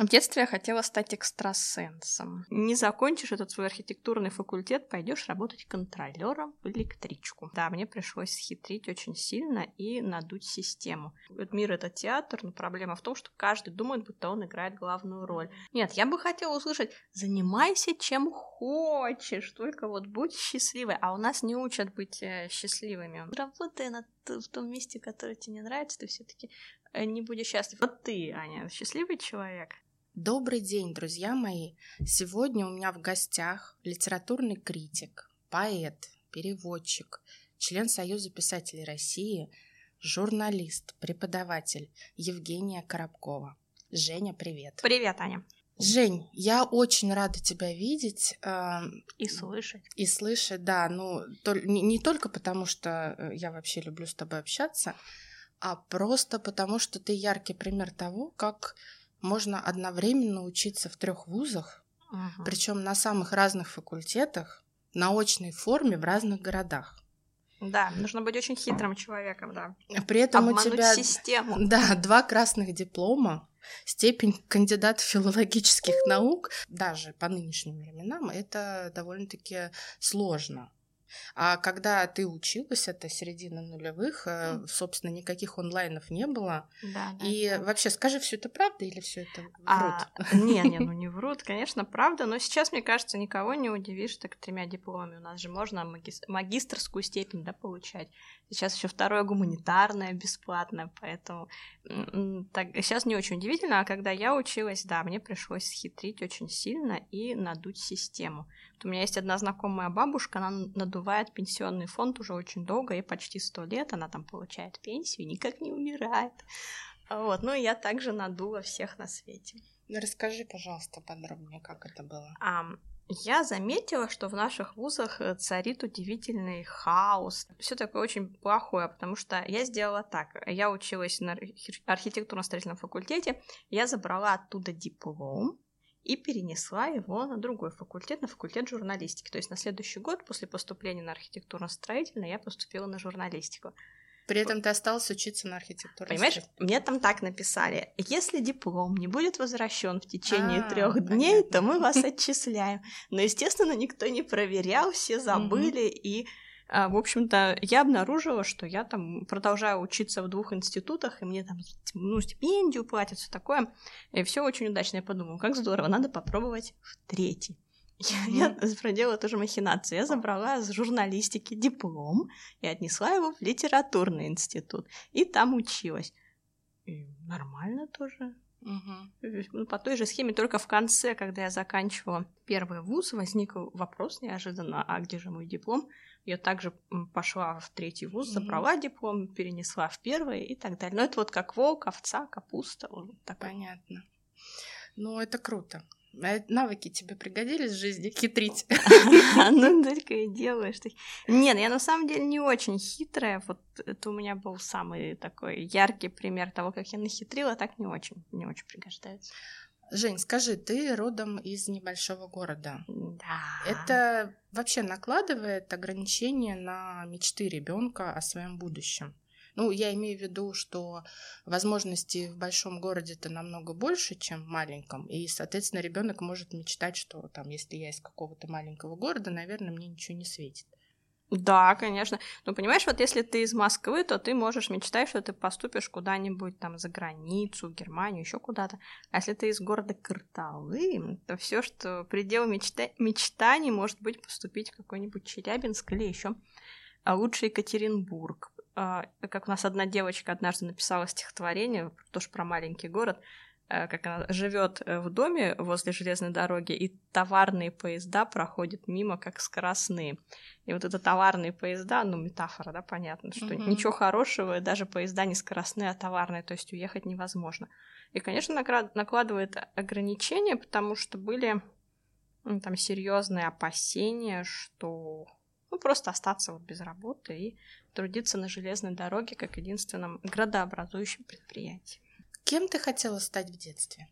В детстве я хотела стать экстрасенсом. Не закончишь этот свой архитектурный факультет, пойдешь работать контролером в электричку. Да, мне пришлось схитрить очень сильно и надуть систему. Мир — это театр, но проблема в том, что каждый думает, будто он играет главную роль. Нет, я бы хотела услышать «занимайся чем хочешь, только вот будь счастливой». А у нас не учат быть э, счастливыми. Работая над, в том месте, которое тебе не нравится, ты все таки э, не будешь счастлив. Вот ты, Аня, счастливый человек? Добрый день, друзья мои! Сегодня у меня в гостях литературный критик, поэт, переводчик, член Союза писателей России, журналист, преподаватель Евгения Коробкова. Женя, привет! Привет, Аня! Жень, я очень рада тебя видеть. Э, и слышать. И слышать, да. Ну, то, не, не только потому, что э, я вообще люблю с тобой общаться, а просто потому, что ты яркий пример того, как можно одновременно учиться в трех вузах, угу. причем на самых разных факультетах, на очной форме в разных городах. Да, нужно быть очень хитрым человеком, да. При этом Обмануть у тебя систему. Да, два красных диплома, степень кандидата филологических наук, даже по нынешним временам, это довольно-таки сложно. А когда ты училась, это середина нулевых, mm. собственно, никаких онлайнов не было. Да, да, и да. вообще, скажи, все это правда или все это врут? А, не, не, ну не врут, конечно, правда. Но сейчас, мне кажется, никого не удивишь так тремя дипломами. У нас же можно маги- магистрскую степень да, получать. Сейчас еще второе гуманитарное бесплатное, поэтому так, сейчас не очень удивительно. А когда я училась, да, мне пришлось схитрить очень сильно и надуть систему. У меня есть одна знакомая бабушка, она надувает пенсионный фонд уже очень долго, и почти сто лет она там получает пенсию, никак не умирает. Вот, ну и я также надула всех на свете. Расскажи, пожалуйста, подробнее, как это было. А, я заметила, что в наших вузах э, царит удивительный хаос. Все такое очень плохое, потому что я сделала так. Я училась на архитектурно-строительном факультете, я забрала оттуда диплом, и перенесла его на другой факультет, на факультет журналистики. То есть на следующий год после поступления на архитектурно-строительное я поступила на журналистику. При этом ты осталась учиться на архитектуре. Понимаешь, мне там так написали: если диплом не будет возвращен в течение а, трех дней, то мы вас отчисляем. Но, естественно, никто не проверял, все забыли, и в общем-то, я обнаружила, что я там продолжаю учиться в двух институтах, и мне там ну, стипендию платят, все такое. И все очень удачно. Я подумала, как здорово, надо попробовать в третий. Я, mm-hmm. я проделала тоже махинацию. Я забрала с журналистики диплом и отнесла его в литературный институт. И там училась. И нормально тоже. Угу. По той же схеме, только в конце, когда я заканчивала первый вуз, возник вопрос неожиданно, а где же мой диплом? Я также пошла в третий вуз, забрала угу. диплом, перенесла в первый и так далее. Но это вот как волк, овца, капуста. Вот такое. Понятно. Ну, это круто. А навыки тебе пригодились в жизни хитрить? Ну, только и делаешь. Нет, я на самом деле не очень хитрая. Вот это у меня был самый такой яркий пример того, как я нахитрила, так не очень, не очень пригождается. Жень, скажи, ты родом из небольшого города. Да. Это вообще накладывает ограничения на мечты ребенка о своем будущем? Ну, я имею в виду, что возможностей в большом городе-то намного больше, чем в маленьком. И, соответственно, ребенок может мечтать, что там, если я из какого-то маленького города, наверное, мне ничего не светит. Да, конечно. Ну, понимаешь, вот если ты из Москвы, то ты можешь мечтать, что ты поступишь куда-нибудь там за границу, в Германию, еще куда-то. А если ты из города Карталы, то все, что предел мечта... мечтаний, может быть поступить в какой-нибудь Челябинск или еще а лучше Екатеринбург. А, как у нас одна девочка однажды написала стихотворение, тоже про маленький город, как она живет э, в доме возле железной дороги, и товарные поезда проходят мимо, как скоростные. И вот это товарные поезда, ну, метафора, да, понятно, что mm-hmm. ничего хорошего, даже поезда не скоростные, а товарные, то есть уехать невозможно. И, конечно, накладывает ограничения, потому что были ну, там серьезные опасения, что ну, просто остаться вот без работы и трудиться на железной дороге как единственном градообразующем предприятии. Кем ты хотела стать в детстве?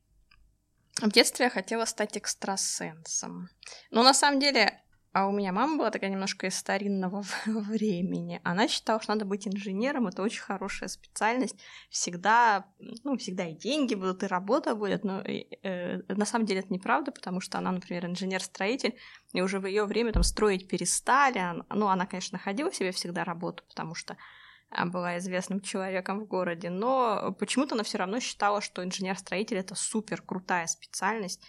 В детстве я хотела стать экстрасенсом. Но на самом деле А у меня мама была такая немножко из старинного времени. Она считала, что надо быть инженером, это очень хорошая специальность. Всегда, ну, всегда и деньги будут, и работа будет. Но э, на самом деле это неправда, потому что она, например, инженер-строитель, и уже в ее время там строить перестали. Ну, она, конечно, находила себе всегда работу, потому что а, была известным человеком в городе, но почему-то она все равно считала, что инженер-строитель это супер крутая специальность,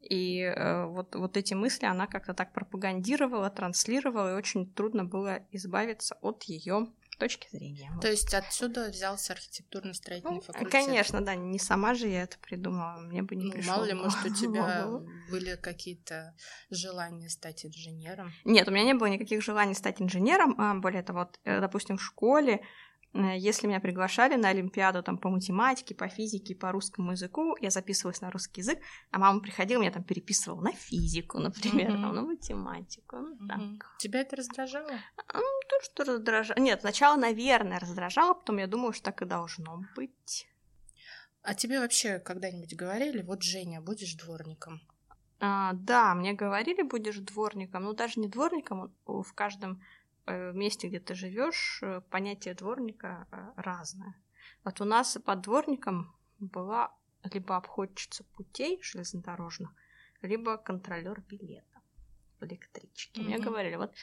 и э, вот, вот эти мысли она как-то так пропагандировала, транслировала, и очень трудно было избавиться от ее точки зрения. То есть отсюда взялся архитектурно-строительный ну, факультет? Конечно, да, не сама же я это придумала, мне бы не ну, пришло. Мало ли, может, у тебя были какие-то желания стать инженером? Нет, у меня не было никаких желаний стать инженером, а более того, вот, э, допустим, в школе если меня приглашали на Олимпиаду там, по математике, по физике, по русскому языку, я записывалась на русский язык, а мама приходила, меня там переписывала на физику, например, mm-hmm. там, на математику. Ну, mm-hmm. так. Тебя это раздражало? Ну, то, что раздражало. Нет, сначала, наверное, раздражало, потом я думала, что так и должно быть. А тебе вообще когда-нибудь говорили, вот, Женя, будешь дворником? А, да, мне говорили, будешь дворником, ну даже не дворником, в каждом Э, месте, где ты живешь, э, понятие дворника э, разное. Вот у нас под дворником была либо обходчица путей железнодорожных, либо контролер билета в электричке. Mm-hmm. Мне говорили, вот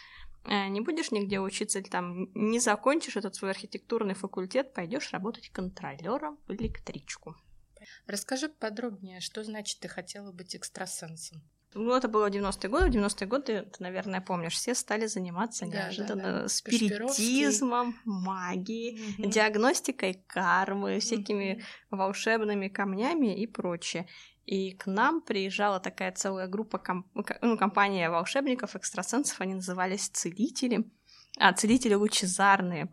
не будешь нигде учиться, или там не закончишь этот свой архитектурный факультет, пойдешь работать контролером в электричку. Расскажи подробнее, что значит ты хотела быть экстрасенсом? Ну, это было 90-е годы. В 90-е годы, ты, наверное, помнишь, все стали заниматься да, неожиданно да, да. спиритизмом, магией, угу. диагностикой кармы, всякими угу. волшебными камнями и прочее. И к нам приезжала такая целая группа, комп... ну, компания волшебников, экстрасенсов, они назывались целители, а, целители лучезарные.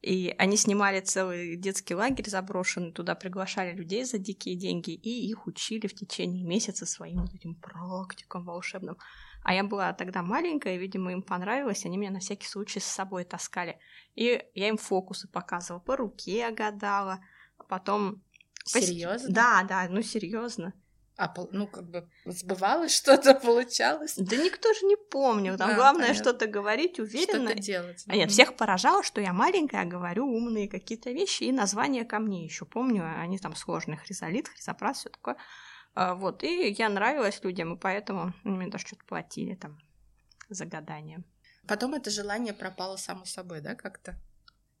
И они снимали целый детский лагерь заброшенный, туда приглашали людей за дикие деньги и их учили в течение месяца своим вот этим практикам волшебным. А я была тогда маленькая, и, видимо, им понравилось, они меня на всякий случай с собой таскали. И я им фокусы показывала, по руке гадала, а потом... Серьезно? Да, да, ну серьезно. А, ну, как бы сбывалось что-то, получалось? Да никто же не помнил. Там а, главное что-то говорить уверенно. Что-то делать. А нет, всех поражало, что я маленькая, говорю умные какие-то вещи, и названия камней еще помню. Они там сложные. Хризолит, хризопрас, все такое. А, вот, и я нравилась людям, и поэтому мне даже что-то платили там за гадание. Потом это желание пропало само собой, да, как-то?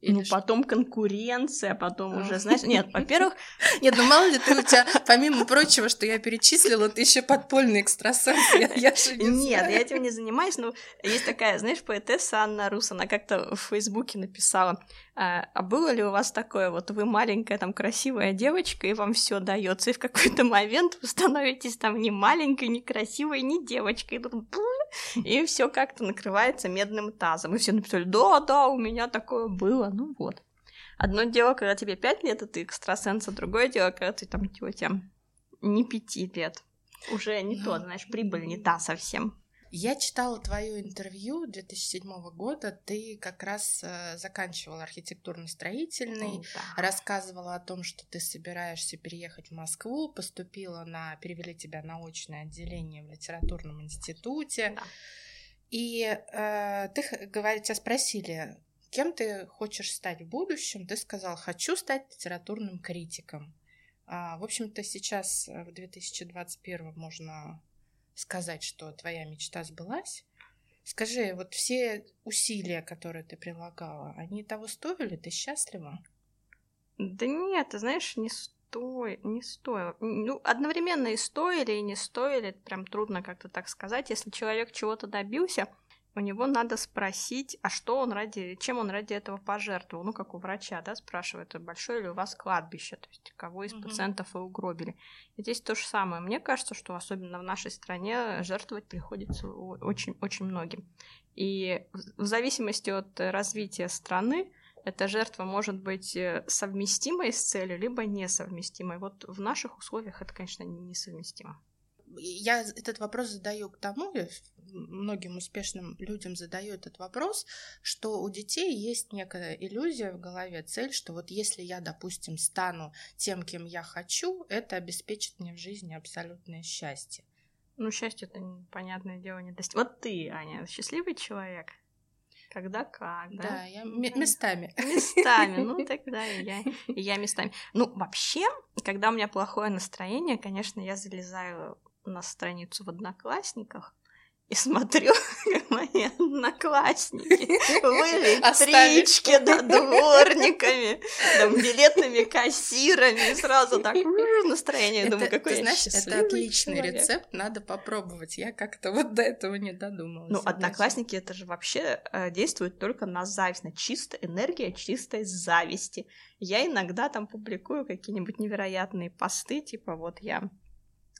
Или ну, что? потом конкуренция, потом а. уже, знаешь, нет, во-первых... Нет, ну мало ли ты у тебя, помимо прочего, что я перечислила, ты еще подпольный экстрасенс, я, я же не Нет, я этим не занимаюсь, но есть такая, знаешь, поэтесса Анна Рус, она как-то в Фейсбуке написала, а, а было ли у вас такое, вот вы маленькая там красивая девочка, и вам все дается, и в какой-то момент вы становитесь там не маленькой, не красивой, не девочкой, и, тут, и все как-то накрывается медным тазом. И все написали, да, да, у меня такое было, ну вот. Одно дело, когда тебе пять лет, и ты экстрасенс, а другое дело, когда ты там тетя не пяти лет. Уже не то, знаешь, прибыль не та совсем. Я читала твое интервью 2007 года. Ты как раз э, заканчивала архитектурно-строительный, да. рассказывала о том, что ты собираешься переехать в Москву, поступила на, перевели тебя на очное отделение в литературном институте. Да. И э, ты, говорит, тебя спросили, кем ты хочешь стать в будущем? Ты сказал, хочу стать литературным критиком. А, в общем-то, сейчас э, в 2021 можно сказать, что твоя мечта сбылась. Скажи, вот все усилия, которые ты прилагала, они того стоили? Ты счастлива? Да нет, ты знаешь, не стоит, не стоило. Ну, одновременно и стоили, и не стоили. Это прям трудно как-то так сказать. Если человек чего-то добился, у него надо спросить, а что он ради, чем он ради этого пожертвовал. Ну, как у врача, да, спрашивают, а большое ли у вас кладбище, то есть кого из угу. пациентов вы угробили. И здесь то же самое. Мне кажется, что особенно в нашей стране жертвовать приходится очень-очень многим. И в зависимости от развития страны, эта жертва может быть э, совместимой с целью, либо несовместимой. Вот в наших условиях это, конечно, несовместимо я этот вопрос задаю к тому, я многим успешным людям задаю этот вопрос, что у детей есть некая иллюзия в голове, цель, что вот если я, допустим, стану тем, кем я хочу, это обеспечит мне в жизни абсолютное счастье. Ну, счастье это понятное дело не достиг. Вот ты, Аня, счастливый человек? Когда как, да? Да, я местами. Местами, ну тогда и я, и я местами. Ну, вообще, когда у меня плохое настроение, конечно, я залезаю на страницу в Одноклассниках, и смотрю, как мои одноклассники в электричке, да, дворниками, там, билетными кассирами, и сразу так настроение, это, думаю, какой ты знаешь, это отличный человек. рецепт, надо попробовать, я как-то вот до этого не додумалась. Ну, одноклассники, это же вообще э, действует только на зависть, на чистая энергия чистой зависти. Я иногда там публикую какие-нибудь невероятные посты, типа вот я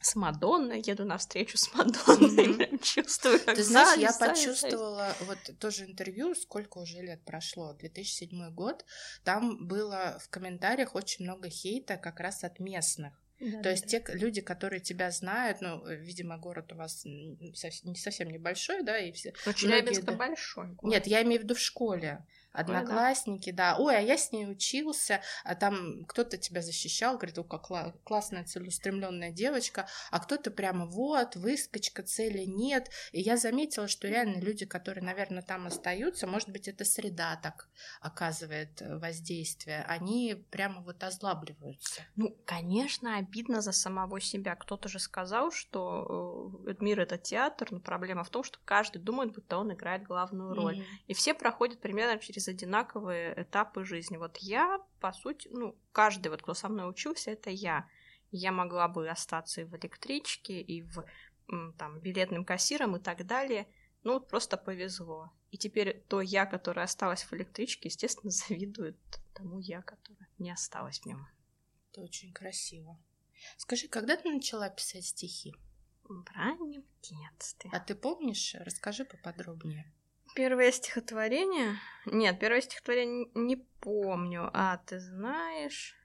с Мадонной, еду на встречу с Мадонной, mm-hmm. чувствую, как Ты знаешь, я почувствовала, вот тоже интервью, сколько уже лет прошло, 2007 год, там было в комментариях очень много хейта как раз от местных. Да, То да, есть да. те люди, которые тебя знают, ну, видимо, город у вас не совсем небольшой, да, и все. Ну, Челябинск да... большой. Город. Нет, я имею в виду в школе. Одноклассники, Ой, да. да. Ой, а я с ней учился, а там кто-то тебя защищал, говорит, о, как классная целеустремленная девочка, а кто-то прямо вот, выскочка, цели нет. И я заметила, что реально люди, которые, наверное, там остаются, может быть, это среда так оказывает э, воздействие, они прямо вот озлабливаются. Ну, конечно, обидно за самого себя. Кто-то же сказал, что э, мир это театр, но проблема в том, что каждый думает, будто он играет главную роль. Mm-hmm. И все проходят примерно через через одинаковые этапы жизни. Вот я, по сути, ну, каждый, вот кто со мной учился, это я. Я могла бы остаться и в электричке, и в там, билетным кассиром и так далее. Ну, вот просто повезло. И теперь то я, которая осталась в электричке, естественно, завидует тому я, которая не осталась в нем. Это очень красиво. Скажи, когда ты начала писать стихи? В раннем детстве. А ты помнишь? Расскажи поподробнее. Первое стихотворение? Нет, первое стихотворение не помню. А, ты знаешь...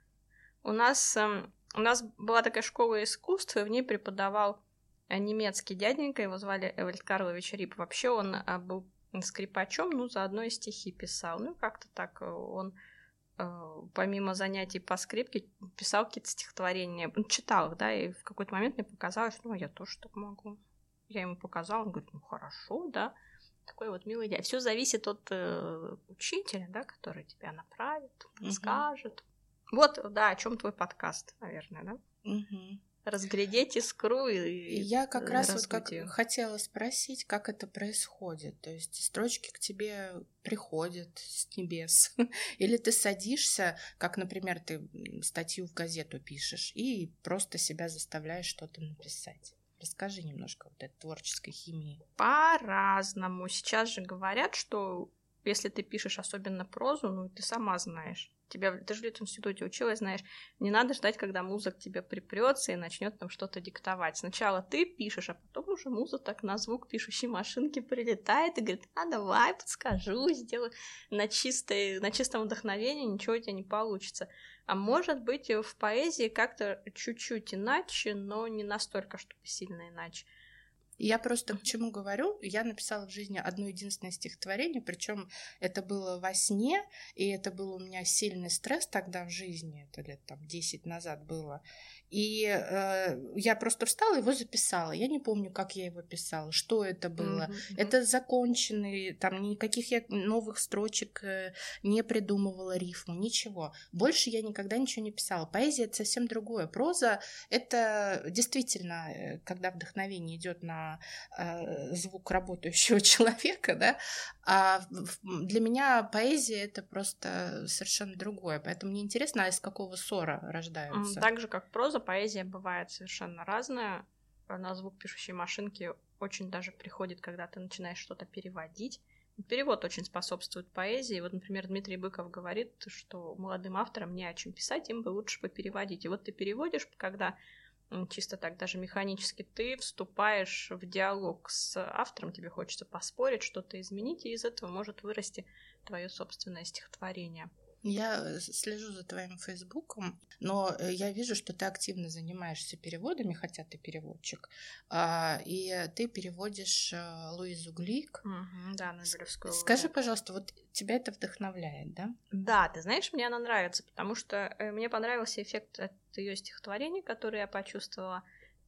У нас, э, у нас была такая школа искусства, и в ней преподавал э, немецкий дяденька, его звали Эвальд Карлович Рип. Вообще он э, был скрипачом, ну, заодно и стихи писал. Ну, как-то так э, он помимо занятий по скрипке писал какие-то стихотворения, читал их, да, и в какой-то момент мне показалось, ну, я тоже так могу. Я ему показала, он говорит, ну, хорошо, да такой вот милый дядя. Все зависит от э, учителя, да, который тебя направит, подскажет. Угу. Вот, да, о чем твой подкаст, наверное, да? Угу. Разглядеть искру и Я как раз вот как хотела спросить, как это происходит. То есть строчки к тебе приходят с небес. Или ты садишься, как, например, ты статью в газету пишешь, и просто себя заставляешь что-то написать. Расскажи немножко вот этой творческой химии. По-разному. Сейчас же говорят, что если ты пишешь особенно прозу, ну, ты сама знаешь. Тебя, ты же в институте училась, знаешь, не надо ждать, когда муза к тебе припрется и начнет там что-то диктовать. Сначала ты пишешь, а потом уже муза так на звук пишущей машинки прилетает и говорит, а давай, подскажу, сделаю. На, чистой, на чистом вдохновении ничего у тебя не получится. А может быть, в поэзии как-то чуть-чуть иначе, но не настолько, чтобы сильно иначе. Я просто к чему говорю? Я написала в жизни одно единственное стихотворение, причем это было во сне, и это был у меня сильный стресс тогда в жизни, это лет там 10 назад было. И э, я просто встала, его записала. Я не помню, как я его писала, что это было. Mm-hmm. Это законченный, там никаких я новых строчек э, не придумывала рифму, ничего. Больше я никогда ничего не писала. Поэзия это совсем другое. Проза это действительно, э, когда вдохновение идет на э, звук работающего человека, да. А для меня поэзия это просто совершенно другое. Поэтому мне интересно, а из какого ссора рождаются. Так же, как проза, поэзия бывает совершенно разная. На звук пишущей машинки очень даже приходит, когда ты начинаешь что-то переводить. Перевод очень способствует поэзии. Вот, например, Дмитрий Быков говорит, что молодым авторам не о чем писать, им бы лучше попереводить. И вот ты переводишь, когда чисто так даже механически ты вступаешь в диалог с автором, тебе хочется поспорить, что-то изменить, и из этого может вырасти твое собственное стихотворение. Я э, слежу за твоим фейсбуком, но э, я вижу, что ты активно занимаешься переводами, хотя ты переводчик, а, и ты переводишь э, Луизу Глик. Угу, да, Нобелевскую. Скажи, пожалуйста, вот тебя это вдохновляет, да? Да, ты знаешь, мне она нравится, потому что мне понравился эффект от ее стихотворений, которые я почувствовала.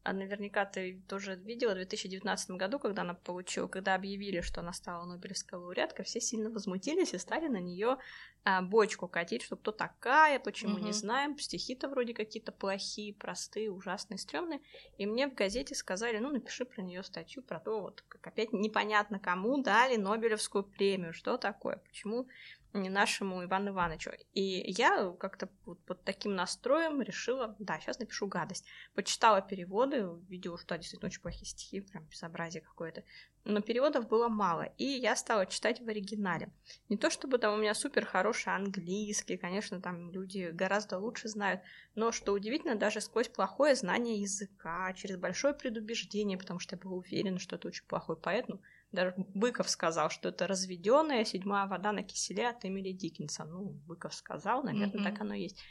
А наверняка ты тоже видела в 2019 году, когда она получила, когда объявили, что она стала Нобелевской лауреаткой, все сильно возмутились и стали на нее а, бочку катить, что кто такая, почему угу. не знаем, стихи-то вроде какие-то плохие, простые, ужасные, стрёмные. И мне в газете сказали, ну, напиши про нее статью про то, вот, как опять непонятно кому дали Нобелевскую премию, что такое, почему нашему Ивану Ивановичу. И я как-то вот под таким настроем решила, да, сейчас напишу гадость. Почитала переводы, видела, что действительно очень плохие стихи, прям безобразие какое-то. Но переводов было мало, и я стала читать в оригинале. Не то чтобы там у меня супер хороший английский, конечно, там люди гораздо лучше знают, но что удивительно, даже сквозь плохое знание языка, через большое предубеждение, потому что я была уверена, что это очень плохой поэт, ну, даже Быков сказал, что это разведенная седьмая вода на киселе от Эмили Диккенса. Ну, Быков сказал, наверное, mm-hmm. так оно и есть.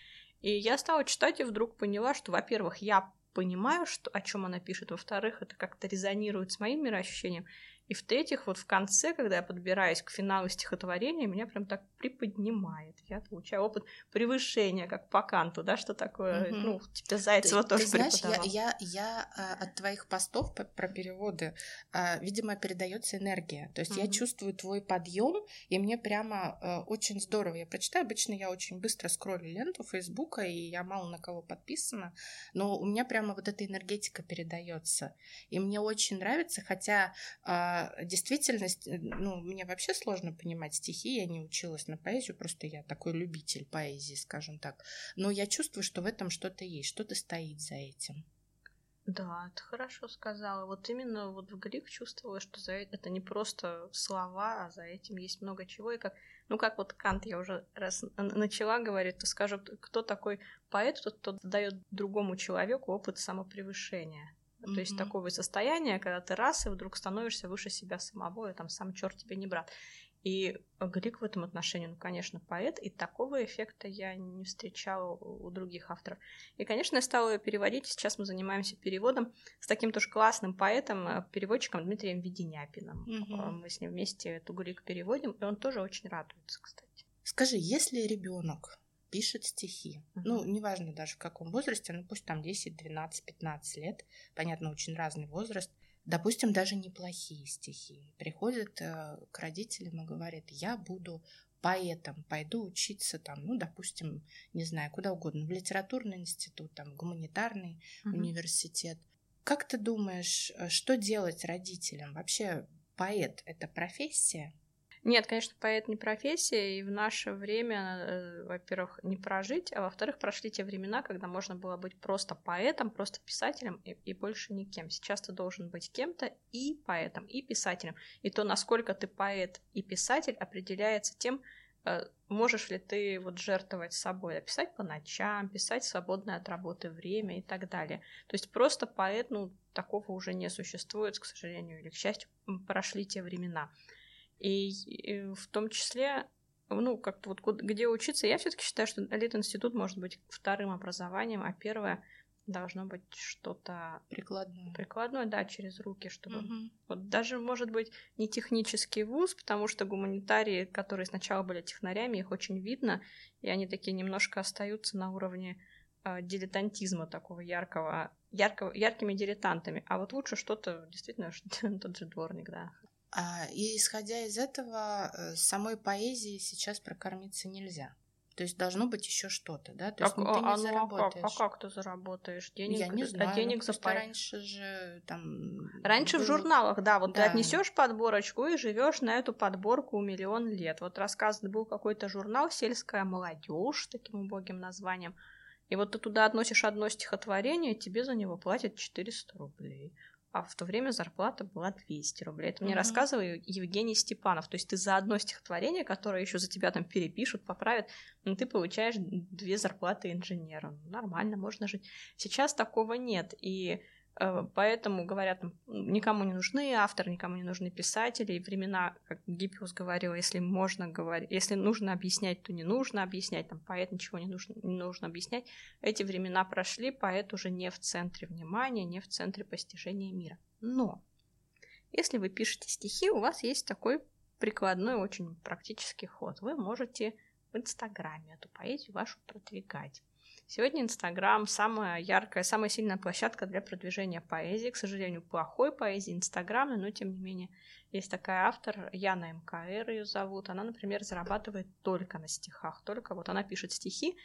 И я стала читать и вдруг поняла, что, во-первых, я понимаю, что, о чем она пишет, во-вторых, это как-то резонирует с моим мироощущением, и в-третьих, вот в конце, когда я подбираюсь к финалу стихотворения, меня прям так приподнимает. Я получаю опыт превышения, как по канту, да, что такое, угу. ну, тебе Зайцева ты, тоже ты знаешь, я, я, я а, от твоих постов про переводы, а, видимо, передается энергия. То есть угу. я чувствую твой подъем, и мне прямо а, очень здорово. Я прочитаю, обычно я очень быстро скроллю ленту Фейсбука, и я мало на кого подписана, но у меня прямо вот эта энергетика передается. И мне очень нравится, хотя а действительность, э, ну, мне вообще сложно понимать стихи, я не училась на поэзию, просто я такой любитель поэзии, скажем так. Но я чувствую, что в этом что-то есть, что-то стоит за этим. Да, ты хорошо сказала. Вот именно вот в Грик чувствовала, что за это не просто слова, а за этим есть много чего. И как, ну как вот Кант, я уже раз начала говорить, то скажет, кто такой поэт, тот, кто дает другому человеку опыт самопревышения. Mm-hmm. То есть такого состояния, когда ты раз и вдруг становишься выше себя самого, и там сам черт тебе не брат. И Глик в этом отношении, ну, конечно, поэт, и такого эффекта я не встречала у других авторов. И, конечно, я стала ее переводить, сейчас мы занимаемся переводом с таким тоже классным поэтом, э, переводчиком Дмитрием Веденяпиным. Mm-hmm. Мы с ним вместе эту Глик переводим, и он тоже очень радуется, кстати. Скажи, если ребенок пишет стихи. Uh-huh. Ну, неважно даже в каком возрасте, ну пусть там 10, 12, 15 лет, понятно, очень разный возраст. Допустим, даже неплохие стихи. Приходит э, к родителям и говорит, я буду поэтом, пойду учиться там, ну, допустим, не знаю, куда угодно, в литературный институт, там, в гуманитарный uh-huh. университет. Как ты думаешь, э, что делать родителям? Вообще, поэт — это профессия? Нет, конечно, поэт не профессия, и в наше время, э, во-первых, не прожить, а во-вторых, прошли те времена, когда можно было быть просто поэтом, просто писателем и, и больше никем. Сейчас ты должен быть кем-то и поэтом, и писателем. И то, насколько ты поэт и писатель, определяется тем, э, можешь ли ты вот жертвовать собой, писать по ночам, писать свободное от работы время и так далее. То есть просто поэт, ну, такого уже не существует, к сожалению или к счастью, прошли те времена. И, и в том числе, ну, как-то вот где учиться, я все-таки считаю, что Лит-институт может быть вторым образованием, а первое должно быть что-то прикладное. Прикладное, да, через руки, чтобы угу. вот даже может быть не технический вуз, потому что гуманитарии, которые сначала были технарями, их очень видно, и они такие немножко остаются на уровне э, дилетантизма такого яркого, яркого, яркими дилетантами. А вот лучше что-то действительно тот же дворник, да, а, и исходя из этого, э, самой поэзии сейчас прокормиться нельзя. То есть должно быть еще что-то, да? То есть а, ты не а, заработаешь. Ну, а, как, а как ты заработаешь? Денег, Я не знаю. А денег ну, за по... раньше же там. Раньше было... в журналах, да, вот да. ты отнесешь подборочку и живешь на эту подборку миллион лет. Вот рассказан был какой-то журнал Сельская молодежь таким убогим названием. И вот ты туда относишь одно стихотворение, тебе за него платят 400 рублей а в то время зарплата была 200 рублей. Это мне mm-hmm. рассказывал Евгений Степанов. То есть ты за одно стихотворение, которое еще за тебя там перепишут, поправят, ну, ты получаешь две зарплаты инженера. Ну, нормально, можно жить. Сейчас такого нет. И поэтому говорят, никому не нужны авторы, никому не нужны писатели. И времена, как Гиппиус говорил, если можно говорить, если нужно объяснять, то не нужно объяснять. Там поэт ничего не нужно, не нужно объяснять. Эти времена прошли, поэт уже не в центре внимания, не в центре постижения мира. Но если вы пишете стихи, у вас есть такой прикладной, очень практический ход. Вы можете в Инстаграме эту поэзию вашу продвигать. Сегодня Инстаграм самая яркая, самая сильная площадка для продвижения поэзии. К сожалению, плохой поэзии Инстаграма, но тем не менее есть такая автор, Яна МКР ее зовут. Она, например, зарабатывает только на стихах, только вот она пишет стихи,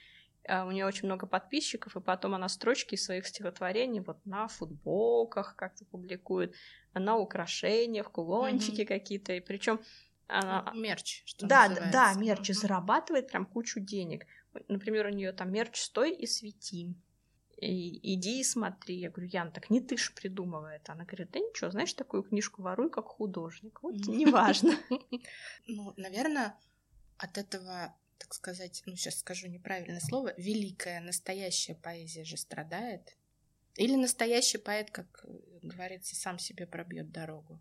а у нее очень много подписчиков, и потом она строчки своих стихотворений вот на футболках как-то публикует, на украшениях, кулончики mm-hmm. какие-то, и причем она... Мерч, что Да, называется. да, мерч, и зарабатывает прям кучу денег. Например, у нее там мерч «Стой и свети». И, иди и смотри. Я говорю, Ян, так не ты ж придумывай это. Она говорит, да ничего, знаешь, такую книжку воруй, как художник. Вот неважно. Ну, наверное, от этого, так сказать, ну, сейчас скажу неправильное слово, великая, настоящая поэзия же страдает. Или настоящий поэт, как говорится, сам себе пробьет дорогу.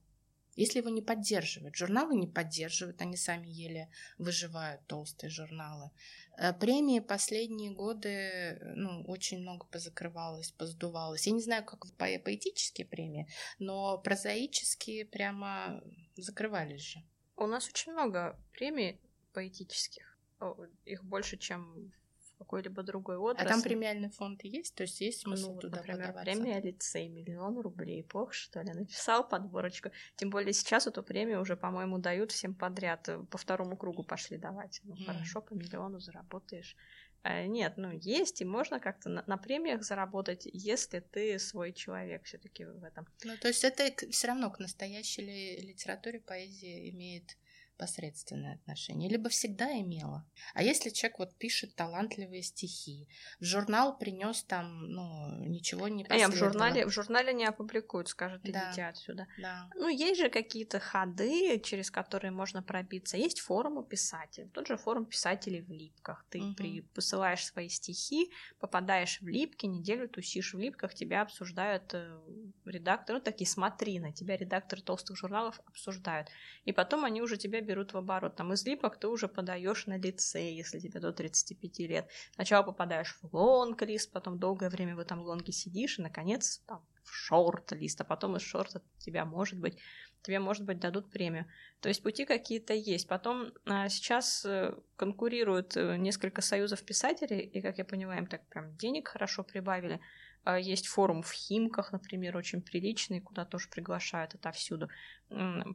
Если его не поддерживают, журналы не поддерживают, они сами еле выживают, толстые журналы. Э, премии последние годы ну, очень много позакрывалось, поздувалось. Я не знаю, как по поэтические премии, но прозаические прямо закрывались же. У нас очень много премий поэтических. Их больше, чем какой-либо другой отрасли. А там премиальный фонд есть? То есть есть смысл ну, туда например, подаваться? премия лицей, миллион рублей. Плохо, что ли? Написал подборочку. Тем более сейчас эту премию уже, по-моему, дают всем подряд. По второму кругу пошли давать. Ну, mm. хорошо, по миллиону заработаешь. А, нет, ну есть, и можно как-то на, на премиях заработать, если ты свой человек все-таки в этом. Ну, то есть это все равно к настоящей литературе, поэзии имеет посредственное отношение, либо всегда имела. А если человек вот пишет талантливые стихи, в журнал принес там, ну, ничего не А я в журнале, в журнале не опубликуют, скажут, идите да. отсюда. Да. Ну, есть же какие-то ходы, через которые можно пробиться. Есть форумы писателей. Тот же форум писателей в липках. Ты угу. при, посылаешь свои стихи, попадаешь в липки, неделю тусишь в липках, тебя обсуждают э, редакторы, ну, такие смотри на тебя редакторы толстых журналов обсуждают. И потом они уже тебя берут в оборот. Там из липок ты уже подаешь на лице, если тебе до 35 лет. Сначала попадаешь в лонг-лист, потом долгое время в этом лонге сидишь, и, наконец, там, в шорт-лист, а потом из шорта тебя, может быть, тебе, может быть, дадут премию. То есть пути какие-то есть. Потом а, сейчас э, конкурируют э, несколько союзов писателей, и, как я понимаю, им так прям денег хорошо прибавили. А, есть форум в Химках, например, очень приличный, куда тоже приглашают отовсюду.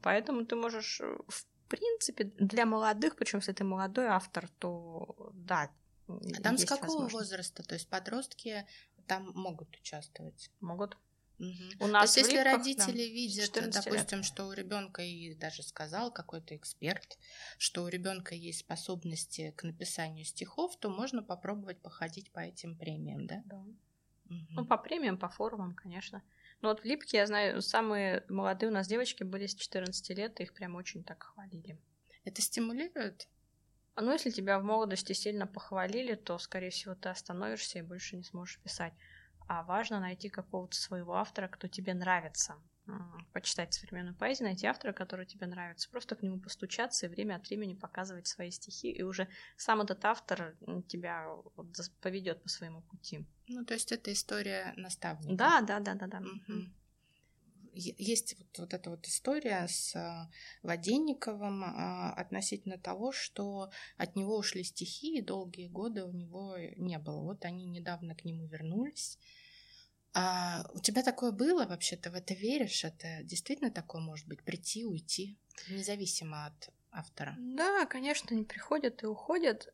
Поэтому ты можешь, э, в принципе, для молодых, причем если ты молодой автор, то да. А там с какого возраста? То есть подростки там могут участвовать? Могут. Угу. У нас То есть, если родители да, видят, допустим, лет. что у ребенка и даже сказал какой-то эксперт, что у ребенка есть способности к написанию стихов, то можно попробовать походить по этим премиям, да? Да. Угу. Ну, по премиям, по форумам, конечно. Ну вот в Липке, я знаю, самые молодые у нас девочки были с 14 лет, и их прям очень так хвалили. Это стимулирует? А ну, если тебя в молодости сильно похвалили, то, скорее всего, ты остановишься и больше не сможешь писать. А важно найти какого-то своего автора, кто тебе нравится почитать современную поэзию, найти автора, который тебе нравится, просто к нему постучаться и время от времени показывать свои стихи, и уже сам этот автор тебя поведет по своему пути. Ну, то есть это история наставника. Да, да, да, да, да. Угу. Есть вот, вот эта вот история с а, Воденниковым а, относительно того, что от него ушли стихи, и долгие годы у него не было. Вот они недавно к нему вернулись. А у тебя такое было вообще? Ты в это веришь? Это действительно такое может быть? Прийти, уйти, независимо от автора? Да, конечно, они приходят и уходят.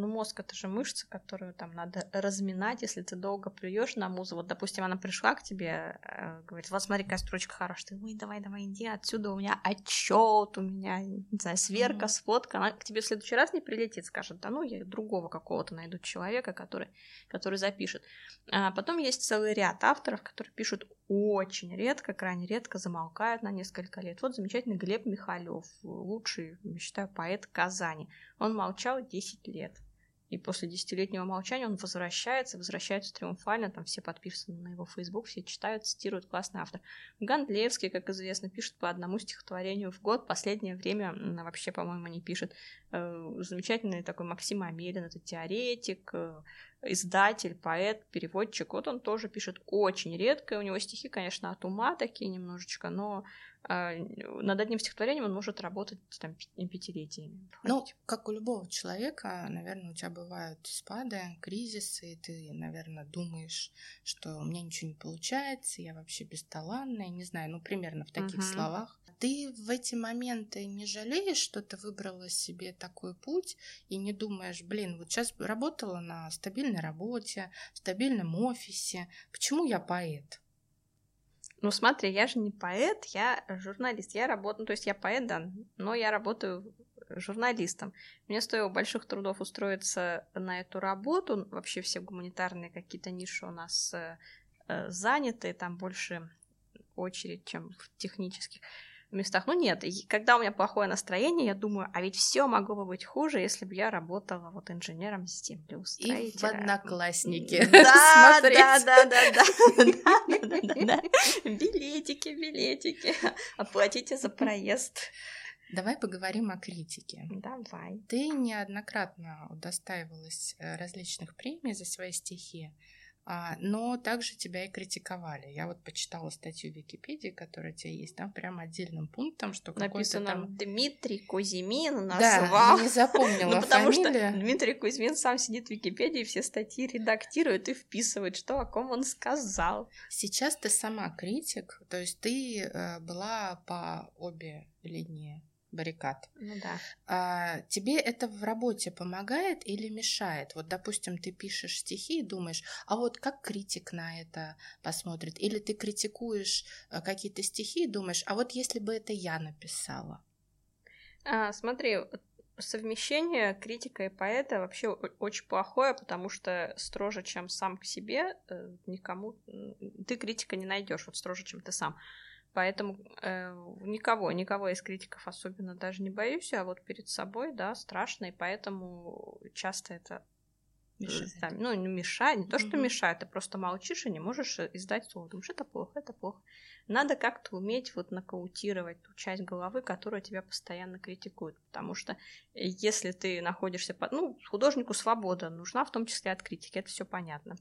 Ну, мозг это же мышца, которую там надо разминать, если ты долго плюешь на музу. Вот, допустим, она пришла к тебе, э, говорит, вот смотри, какая строчка хорошая. Ты, ой, давай, давай, иди отсюда, у меня отчет, у меня, не знаю, сверка, mm-hmm. сводка. Она к тебе в следующий раз не прилетит, скажет, да ну, я другого какого-то найду человека, который, который запишет. А потом есть целый ряд авторов, которые пишут очень редко, крайне редко замолкают на несколько лет. Вот замечательный Глеб Михалев, лучший, я считаю, поэт Казани. Он молчал 10 лет. И после десятилетнего молчания он возвращается, возвращается триумфально, там все подписаны на его Facebook, все читают, цитируют, классный автор. Гандлевский, как известно, пишет по одному стихотворению в год, последнее время вообще, по-моему, не пишет. Э, замечательный такой Максим Амелин, это теоретик, э, издатель, поэт, переводчик, вот он тоже пишет очень редко, у него стихи, конечно, от ума такие немножечко, но э, над одним стихотворением он может работать там пятилетиями. Ну, как у любого человека, наверное, у тебя бывают спады, кризисы, и ты, наверное, думаешь, что у меня ничего не получается, я вообще бесталанная, не знаю, ну, примерно в таких uh-huh. словах. Ты в эти моменты не жалеешь, что ты выбрала себе такой путь и не думаешь, блин, вот сейчас работала на стабильной работе, в стабильном офисе, почему я поэт? Ну смотри, я же не поэт, я журналист. Я работаю, ну, то есть я поэт, да, но я работаю журналистом. Мне стоило больших трудов устроиться на эту работу. Вообще все гуманитарные какие-то ниши у нас э, э заняты, там больше очередь, чем в технических местах. Ну нет, когда у меня плохое настроение, я думаю, а ведь все могло бы быть хуже, если бы я работала вот инженером землеустроителя. И в одноклассники. Да, да, да, да, да, да, да, билетики, билетики, оплатите за проезд. Давай поговорим о критике. Давай. Ты неоднократно удостаивалась э, различных премий за свои стихи. А, но также тебя и критиковали. Я вот почитала статью в Википедии, которая у тебя есть, там прям отдельным пунктом, что написано там... Дмитрий Кузьмин назвал. Да, не запомнила ну, потому что Дмитрий Кузьмин сам сидит в Википедии, все статьи редактирует и вписывает, что о ком он сказал. Сейчас ты сама критик, то есть ты э, была по обе линии баррикад. Ну да. А, тебе это в работе помогает или мешает? Вот, допустим, ты пишешь стихи и думаешь, а вот как критик на это посмотрит? Или ты критикуешь э, какие-то стихи и думаешь, а вот если бы это я написала? А, смотри, совмещение критика и поэта вообще очень плохое, потому что строже, чем сам к себе, э, никому ты критика не найдешь, вот строже, чем ты сам. Поэтому э, никого, никого из критиков особенно даже не боюсь, а вот перед собой, да, страшно, и поэтому часто это мешает. Да, ну, не мешает, не то, что угу. мешает, ты просто молчишь и не можешь э, издать слово. Думаешь, это плохо, это плохо. Надо как-то уметь вот нокаутировать ту часть головы, которая тебя постоянно критикует. Потому что если ты находишься под... Ну, художнику свобода нужна, в том числе от критики, это все понятно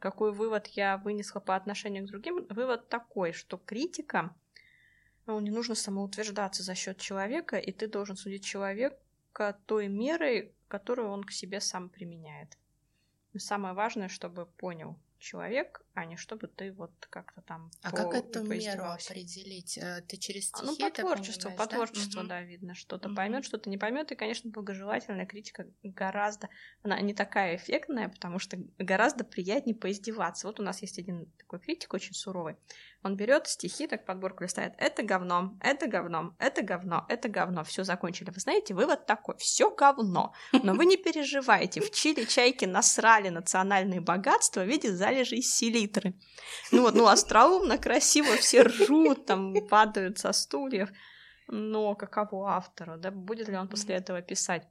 какой вывод я вынесла по отношению к другим? Вывод такой, что критика, ну, не нужно самоутверждаться за счет человека, и ты должен судить человека той мерой, которую он к себе сам применяет. Самое важное, чтобы понял, человек, а не чтобы ты вот как-то там А по, как эту меру определить? Э, ты через стихи а, Ну, по творчеству, по творчеству, да, видно, что-то угу. поймет, что-то не поймет, и, конечно, благожелательная критика гораздо, она не такая эффектная, потому что гораздо приятнее поиздеваться. Вот у нас есть один такой критик, очень суровый, он берет стихи, так подборку листает. Это говно, это говно, это говно, это говно. Все закончили. Вы знаете, вывод такой: все говно. Но вы не переживайте. В Чили чайки насрали национальные богатства в виде залежей селитры. Ну вот, ну остроумно, красиво, все ржут, там падают со стульев. Но каково автору, да, будет ли он после этого писать?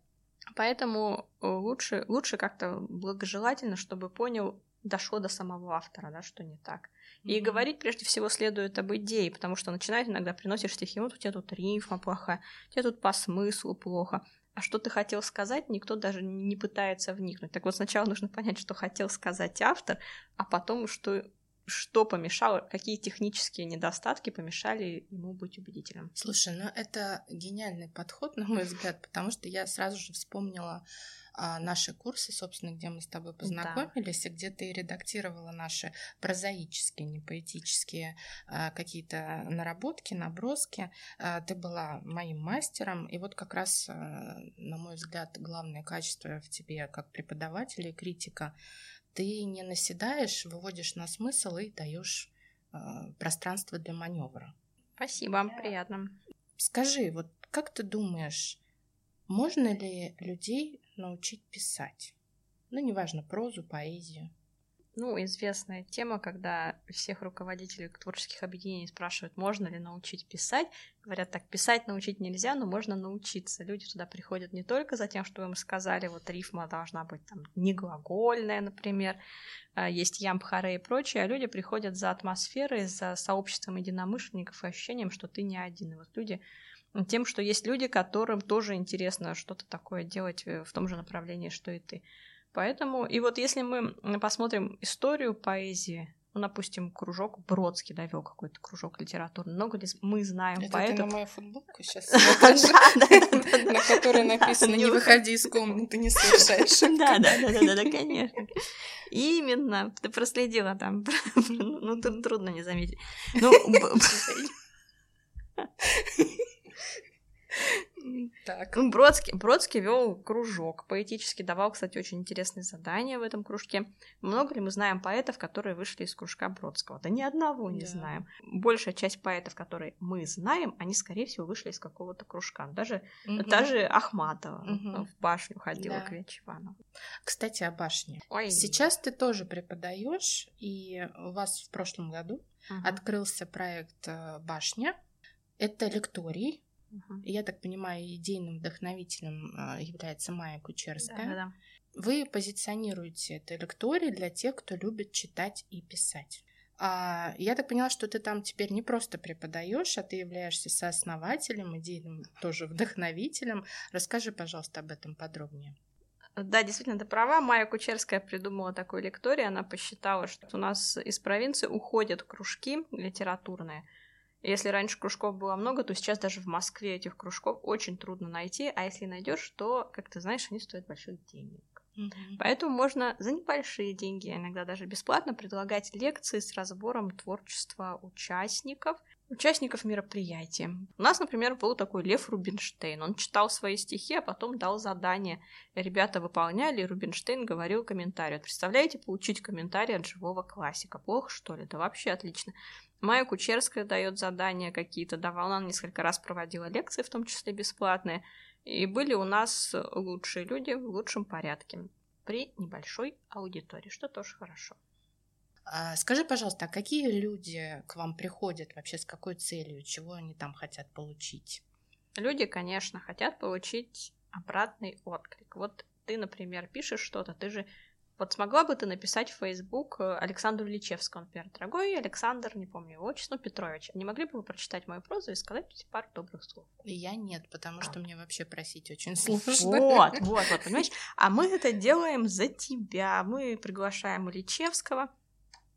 Поэтому э, лучше, лучше как-то благожелательно, чтобы понял, дошло до самого автора, да, что не так. И mm-hmm. говорить прежде всего следует об идее, потому что начинает иногда приносишь стихи, вот у тебя тут рифма плохая, у тебя тут по смыслу плохо. А что ты хотел сказать, никто даже не пытается вникнуть. Так вот, сначала нужно понять, что хотел сказать автор, а потом, что, что помешало, какие технические недостатки помешали ему быть убедительным. Слушай, ну это гениальный подход, на мой взгляд, потому что я сразу же вспомнила наши курсы, собственно, где мы с тобой познакомились, да. и где ты редактировала наши прозаические, не поэтические а, какие-то наработки, наброски. А, ты была моим мастером, и вот как раз, на мой взгляд, главное качество в тебе как преподавателя и критика, ты не наседаешь, выводишь на смысл и даешь пространство для маневра. Спасибо, приятно. Скажи, вот как ты думаешь, можно ли людей научить писать. Ну, неважно, прозу, поэзию. Ну, известная тема, когда всех руководителей творческих объединений спрашивают, можно ли научить писать. Говорят так, писать научить нельзя, но можно научиться. Люди туда приходят не только за тем, что им сказали, вот рифма должна быть там не глагольная, например, а есть ямбхаре и прочее, а люди приходят за атмосферой, за сообществом единомышленников и ощущением, что ты не один. И вот люди тем, что есть люди, которым тоже интересно что-то такое делать э, в том же направлении, что и ты. Поэтому, и вот если мы посмотрим историю поэзии, ну, допустим, кружок Бродский довел какой-то кружок литературный. Много ли мы знаем Это поэтов? ты на мою футболку сейчас на которой написано «Не выходи из комнаты, не совершай Да, да, да, да, да, конечно. Именно. Ты проследила там. Ну, трудно не заметить. Ну, Так. Ну, Бродский, Бродский вел кружок, поэтически давал, кстати, очень интересные задания в этом кружке. Много ли мы знаем поэтов, которые вышли из кружка Бродского? Да ни одного не Да. знаем. Большая часть поэтов, которые мы знаем, они, скорее всего, вышли из какого-то кружка. Даже, Мгм. даже Ахматова Мгм. в башню ходила Да. к Вячеванову. Кстати, о башне. Ой. Сейчас ты тоже преподаешь, и у вас в прошлом году Мгм. открылся проект э, «Башня». Это лекторий. Мгм. Я так понимаю, идейным вдохновителем э, является Майя Кучерская. Да-да-да. Вы позиционируете это лекторий для тех, кто любит читать и писать. А я так поняла, что ты там теперь не просто преподаешь, а ты являешься сооснователем, идейным тоже вдохновителем. Расскажи, пожалуйста, об этом подробнее. Да, действительно, ты права. Майя Кучерская придумала такой лекторий. Она посчитала, что у нас из провинции уходят кружки литературные. Если раньше кружков было много, то сейчас даже в Москве этих кружков очень трудно найти, а если найдешь, то, как ты знаешь, они стоят больших денег. Поэтому можно за небольшие деньги, а иногда даже бесплатно, предлагать лекции с разбором творчества участников, участников мероприятия. У нас, например, был такой Лев Рубинштейн. Он читал свои стихи, а потом дал задание. Ребята выполняли, и Рубинштейн говорил комментарий. Вот представляете, получить комментарий от живого классика? Плохо, что ли? Да вообще отлично. Майя Кучерская дает задания какие-то, давала, она несколько раз проводила лекции, в том числе бесплатные. И были у нас лучшие люди в лучшем порядке при небольшой аудитории, что тоже хорошо. А скажи, пожалуйста, а какие люди к вам приходят вообще, с какой целью, чего они там хотят получить? Люди, конечно, хотят получить обратный отклик. Вот ты, например, пишешь что-то, ты же... Вот смогла бы ты написать в Facebook э, Александру Личевскому, например, дорогой Александр, не помню его отчество, ну, Петрович, не могли бы вы прочитать мою прозу и сказать пару добрых слов? Я нет, потому что мне вообще просить очень сложно. Вот, вот, вот, понимаешь? А мы это делаем за тебя. Мы приглашаем Ильичевского,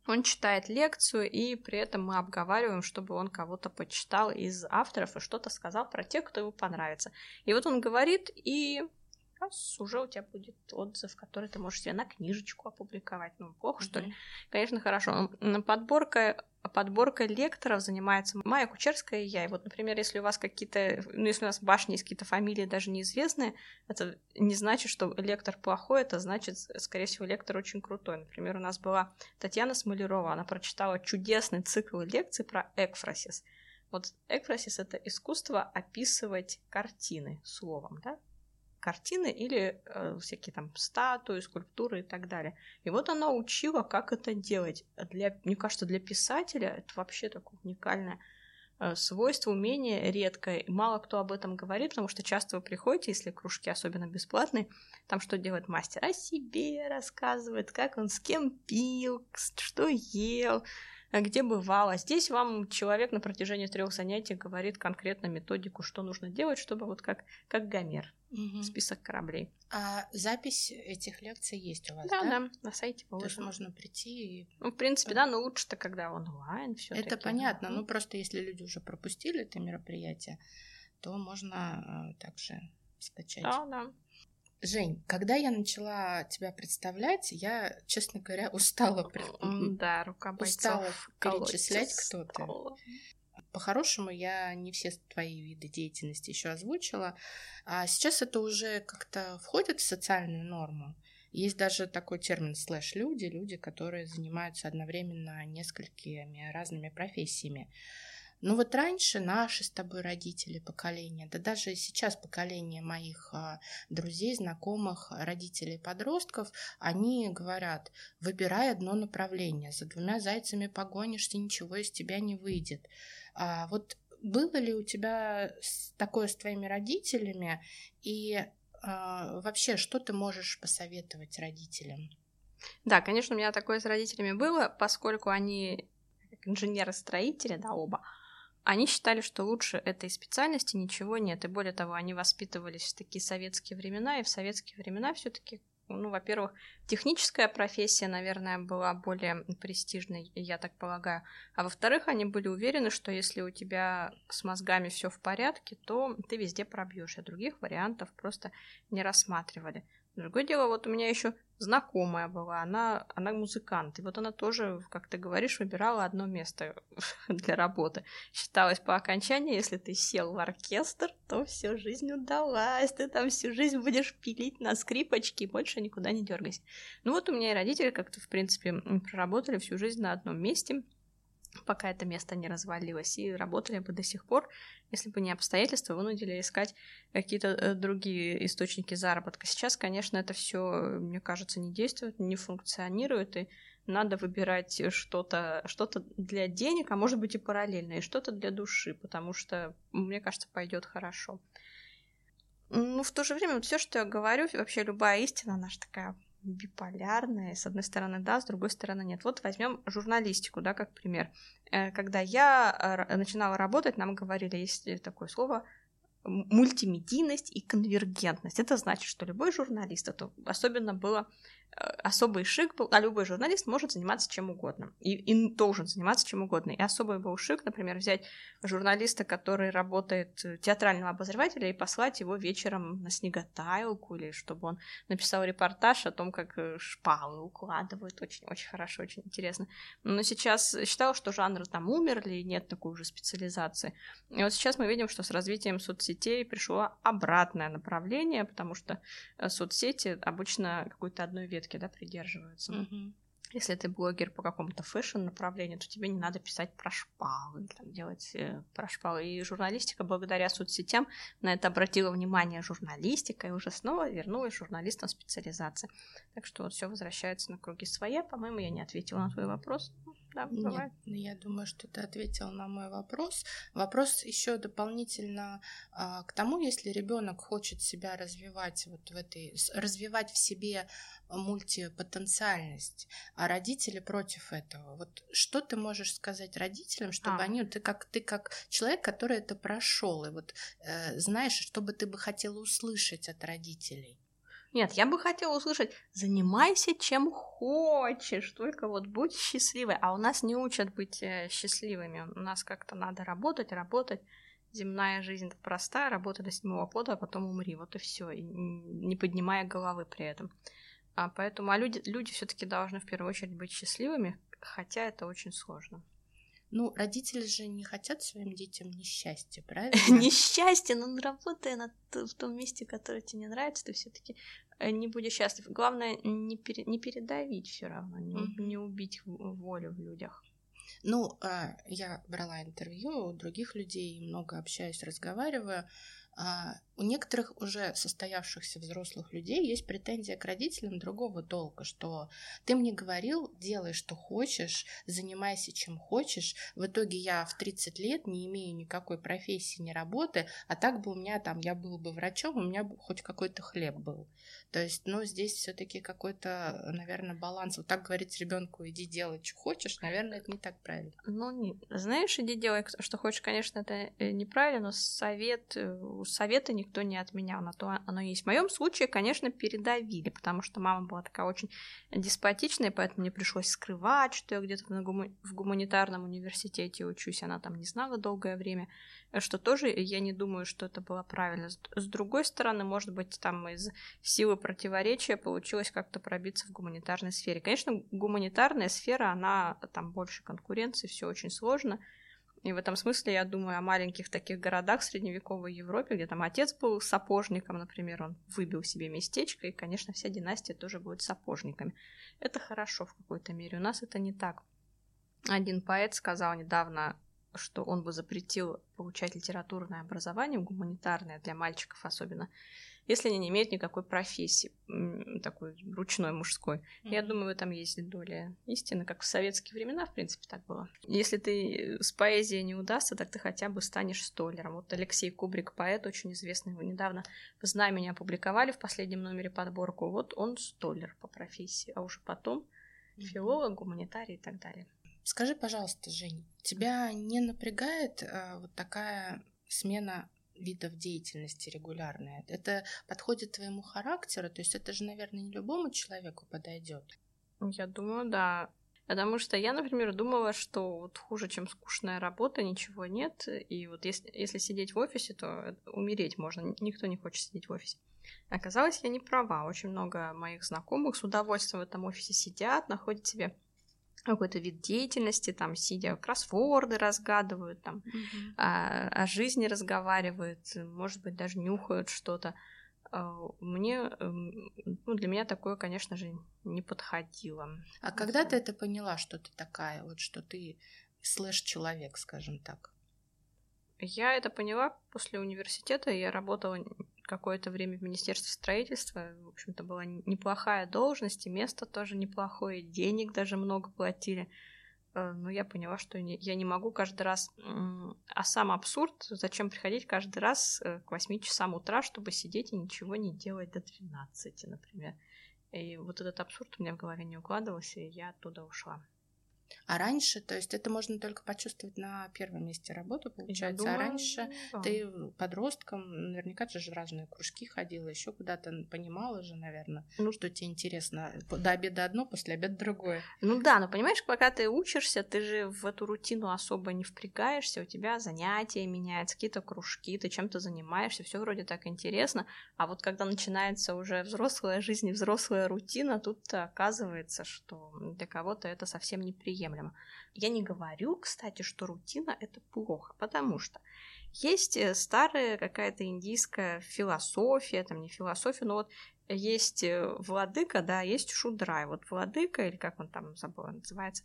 он читает лекцию, и при этом мы обговариваем, чтобы он кого-то почитал из авторов и что-то сказал про тех, кто ему понравится. И вот он говорит, и раз уже у тебя будет отзыв, который ты можешь себе на книжечку опубликовать. Ну, плохо, что ли? Конечно, хорошо. Подборка, подборка лекторов занимается Майя Кучерская и я. И вот, например, если у вас какие-то, ну, если у нас в башне есть какие-то фамилии даже неизвестные, это не значит, что лектор плохой, это значит, скорее всего, лектор очень крутой. Например, у нас была Татьяна Смолерова, она прочитала чудесный цикл лекций про экфросис. Вот экфросис — это искусство описывать картины словом, да? Картины или э, всякие там статуи, скульптуры и так далее. И вот она учила, как это делать. Для, мне кажется, для писателя это вообще такое уникальное э, свойство, умение редкое. И мало кто об этом говорит, потому что часто вы приходите, если кружки особенно бесплатные, там что делает мастер? О себе рассказывает, как он с кем пил, что ел, а где бывал. А здесь вам человек на протяжении трех занятий говорит конкретно методику, что нужно делать, чтобы вот как, как Гомер, Мгм. список кораблей. А запись этих лекций есть у вас, Да, да? да, на сайте То есть положено. можно прийти и... Ну, в принципе, да, но лучше-то, когда онлайн все Это понятно, ну просто если люди уже пропустили это мероприятие, то можно э, также скачать. Да, да. Жень, когда я начала тебя представлять, я, честно говоря, устала, Да, рука устала перечислять, кто ты. По-хорошему, я не все твои виды деятельности еще озвучила. А сейчас это уже как-то входит в социальную норму. Есть даже такой термин слэш-люди, люди, которые занимаются одновременно несколькими разными профессиями. Но вот раньше наши с тобой родители, поколение, да даже сейчас поколение моих а, друзей, знакомых, родителей, подростков, они говорят, выбирай одно направление, за двумя зайцами погонишься, ничего из тебя не выйдет. А вот было ли у тебя такое с твоими родителями? И а, вообще, что ты можешь посоветовать родителям? Да, конечно, у меня такое с родителями было, поскольку они инженеры-строители, да, оба, они считали, что лучше этой специальности ничего нет. И более того, они воспитывались в такие советские времена, и в советские времена все-таки ну, во-первых, техническая профессия, наверное, была более престижной, я так полагаю. А во-вторых, они были уверены, что если у тебя с мозгами все в порядке, то ты везде пробьешь, а других вариантов просто не рассматривали. Другое дело, вот у меня еще знакомая была, она, она музыкант, и вот она тоже, как ты говоришь, выбирала одно место для работы. Считалось по окончании, если ты сел в оркестр, то всю жизнь удалась, ты там всю жизнь будешь пилить на скрипочке, больше никуда не дергайся. Ну вот у меня и родители как-то, в принципе, проработали всю жизнь на одном месте, пока это место не развалилось, и работали бы до сих пор, если бы не обстоятельства, вынудили искать какие-то э, другие источники заработка. Сейчас, конечно, это все, мне кажется, не действует, не функционирует, и надо выбирать что-то что для денег, а может быть и параллельно, и что-то для души, потому что, мне кажется, пойдет хорошо. Ну, в то же время, вот все, что я говорю, вообще любая истина, она же такая биполярная. С одной стороны, да, с другой стороны, нет. Вот возьмем журналистику, да, как пример. Э, когда я э, начинала работать, нам говорили, есть такое слово мультимедийность и конвергентность. Это значит, что любой журналист, это особенно было Э, особый шик был, а любой журналист может заниматься чем угодно. И, и должен заниматься чем угодно. И особый был шик, например, взять журналиста, который работает э, театрального обозревателя, и послать его вечером на снеготайлку, или чтобы он написал репортаж о том, как э, шпалы укладывают. Очень-очень хорошо, очень интересно. Но сейчас считала, что жанры там умерли, и нет такой уже специализации. И вот сейчас мы видим, что с развитием соцсетей пришло обратное направление, потому что соцсети обычно какой-то одной ветви ветки, да, придерживаются. Угу. Если ты блогер по какому-то фэшн-направлению, то тебе не надо писать про шпалы, там, делать э, про шпалы. И журналистика, благодаря соцсетям, на это обратила внимание журналистика и уже снова вернулась журналистам специализации. Так что вот все возвращается на круги своя. По-моему, я не ответила на твой вопрос. Да, Нет, я думаю, что ты ответил на мой вопрос. Вопрос еще дополнительно а, к тому, если ребенок хочет себя развивать вот в этой, развивать в себе мультипотенциальность, а родители против этого. Вот что ты можешь сказать родителям, чтобы а. они, ты как ты как человек, который это прошел, и вот э, знаешь, что бы ты бы хотела услышать от родителей? Нет, я бы хотела услышать, занимайся чем хочешь, только вот будь счастливой. А у нас не учат быть э, счастливыми. У нас как-то надо работать, работать. Земная жизнь простая, работа до седьмого пода, а потом умри. Вот и все, не поднимая головы при этом. А поэтому а люди, люди все-таки должны в первую очередь быть счастливыми, хотя это очень сложно. Ну, родители же не хотят своим детям несчастья, правильно? Несчастье, но работая на, в том месте, которое тебе не нравится, ты все-таки не будешь счастлив. Главное, не, пере, не передавить все равно, не, mm-hmm. не убить волю в людях. Ну, а, я брала интервью у других людей, много общаюсь, разговариваю. У некоторых уже состоявшихся взрослых людей есть претензия к родителям другого толка, что ты мне говорил, делай, что хочешь, занимайся чем хочешь. В итоге я в 30 лет не имею никакой профессии, ни работы, а так бы у меня там, я был бы врачом, у меня бы хоть какой-то хлеб был. То есть, ну, здесь все-таки какой-то, наверное, баланс. Вот так говорить ребенку, иди делай, что хочешь, наверное, это не так правильно. Ну, не, знаешь, иди делай, что хочешь, конечно, это э, неправильно, но совет, э, совета не никто не отменял, на то оно есть. В моем случае, конечно, передавили, потому что мама была такая очень деспотичная, поэтому мне пришлось скрывать, что я где-то в гуманитарном университете учусь, она там не знала долгое время, что тоже я не думаю, что это было правильно. С другой стороны, может быть, там из силы противоречия получилось как-то пробиться в гуманитарной сфере. Конечно, гуманитарная сфера, она там больше конкуренции, все очень сложно, и в этом смысле я думаю о маленьких таких городах в средневековой Европе, где там отец был сапожником, например, он выбил себе местечко, и, конечно, вся династия тоже будет сапожниками. Это хорошо в какой-то мере. У нас это не так. Один поэт сказал недавно, что он бы запретил получать литературное образование, гуманитарное для мальчиков особенно, если они не имеют никакой профессии, такой ручной, мужской. Mm-hmm. Я думаю, в этом есть доля истины, как в советские времена, в принципе, так было. Если ты с поэзией не удастся, так ты хотя бы станешь столером. Вот Алексей Кубрик, поэт очень известный, его недавно в «Знамени» опубликовали в последнем номере подборку. Вот он столер по профессии, а уже потом mm-hmm. филолог, гуманитарий и так далее. Скажи, пожалуйста, Жень, тебя не напрягает э, вот такая смена видов деятельности регулярные. Это подходит твоему характеру, то есть это же, наверное, не любому человеку подойдет. Я думаю, да. Потому что я, например, думала, что вот хуже, чем скучная работа, ничего нет. И вот если, если сидеть в офисе, то умереть можно. Никто не хочет сидеть в офисе. Оказалось, я не права. Очень много моих знакомых с удовольствием в этом офисе сидят, находят себе какой-то вид деятельности, там, сидя кроссворды разгадывают, там, mm-hmm. о, о жизни разговаривают, может быть, даже нюхают что-то. А, мне, эм, ну, для меня такое, конечно же, не подходило. А когда ты это поняла, что ты такая, вот что ты слэш-человек, скажем так? Я это поняла после университета. Я работала какое-то время в Министерстве строительства. В общем-то, была неплохая должность, и место тоже неплохое, денег даже много платили. Э, но я поняла, что я не могу каждый раз... А сам абсурд, зачем приходить каждый раз э, к 8 часам утра, чтобы сидеть и ничего не делать до 12, например. И вот этот абсурд у меня в голове не укладывался, и я оттуда ушла. А раньше, то есть это можно только почувствовать на первом месте работы, получается. Думаю, а раньше да. ты подростком, наверняка ты же в разные кружки ходила, еще куда-то понимала же, наверное, ну, что тебе интересно. До обеда одно, после обеда другое. Ну да, но понимаешь, пока ты учишься, ты же в эту рутину особо не впрягаешься, у тебя занятия меняются, какие-то кружки, ты чем-то занимаешься, все вроде так интересно. А вот когда начинается уже взрослая жизнь и взрослая рутина, тут оказывается, что для кого-то это совсем неприятно приемлемо. Я не говорю, кстати, что рутина это плохо, потому что есть э, старая какая-то индийская философия, там не философия, но вот есть э, владыка, да, есть шудрай. Вот владыка, или как он там забыл называется,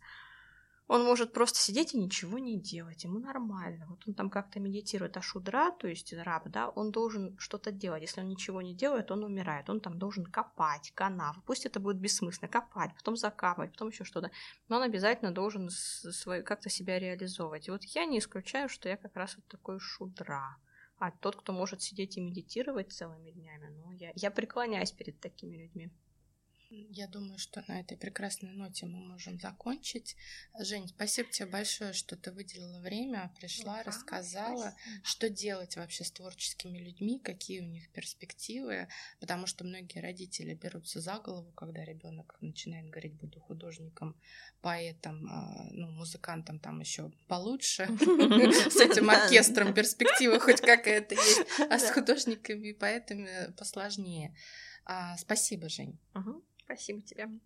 он может просто сидеть и ничего не делать, ему нормально. Вот он там как-то медитирует, а шудра, то есть раб, да, он должен что-то делать. Если он ничего не делает, он умирает. Он там должен копать канавы. Пусть это будет бессмысленно, копать, потом закапывать, потом еще что-то. Но он обязательно должен свой, как-то себя реализовывать. И вот я не исключаю, что я как раз вот такой шудра. А тот, кто может сидеть и медитировать целыми днями, ну, я, я преклоняюсь перед такими людьми. Я думаю, что на этой прекрасной ноте мы можем закончить. Жень, спасибо тебе большое, что ты выделила время, пришла, ну, рассказала, спасибо. что делать вообще с творческими людьми, какие у них перспективы, потому что многие родители берутся за голову, когда ребенок начинает говорить, буду художником, поэтом, а, ну, музыкантом там еще получше, с этим оркестром перспектива хоть какая-то есть, а с художниками и поэтами посложнее. А, спасибо, Жень. Спасибо тебе.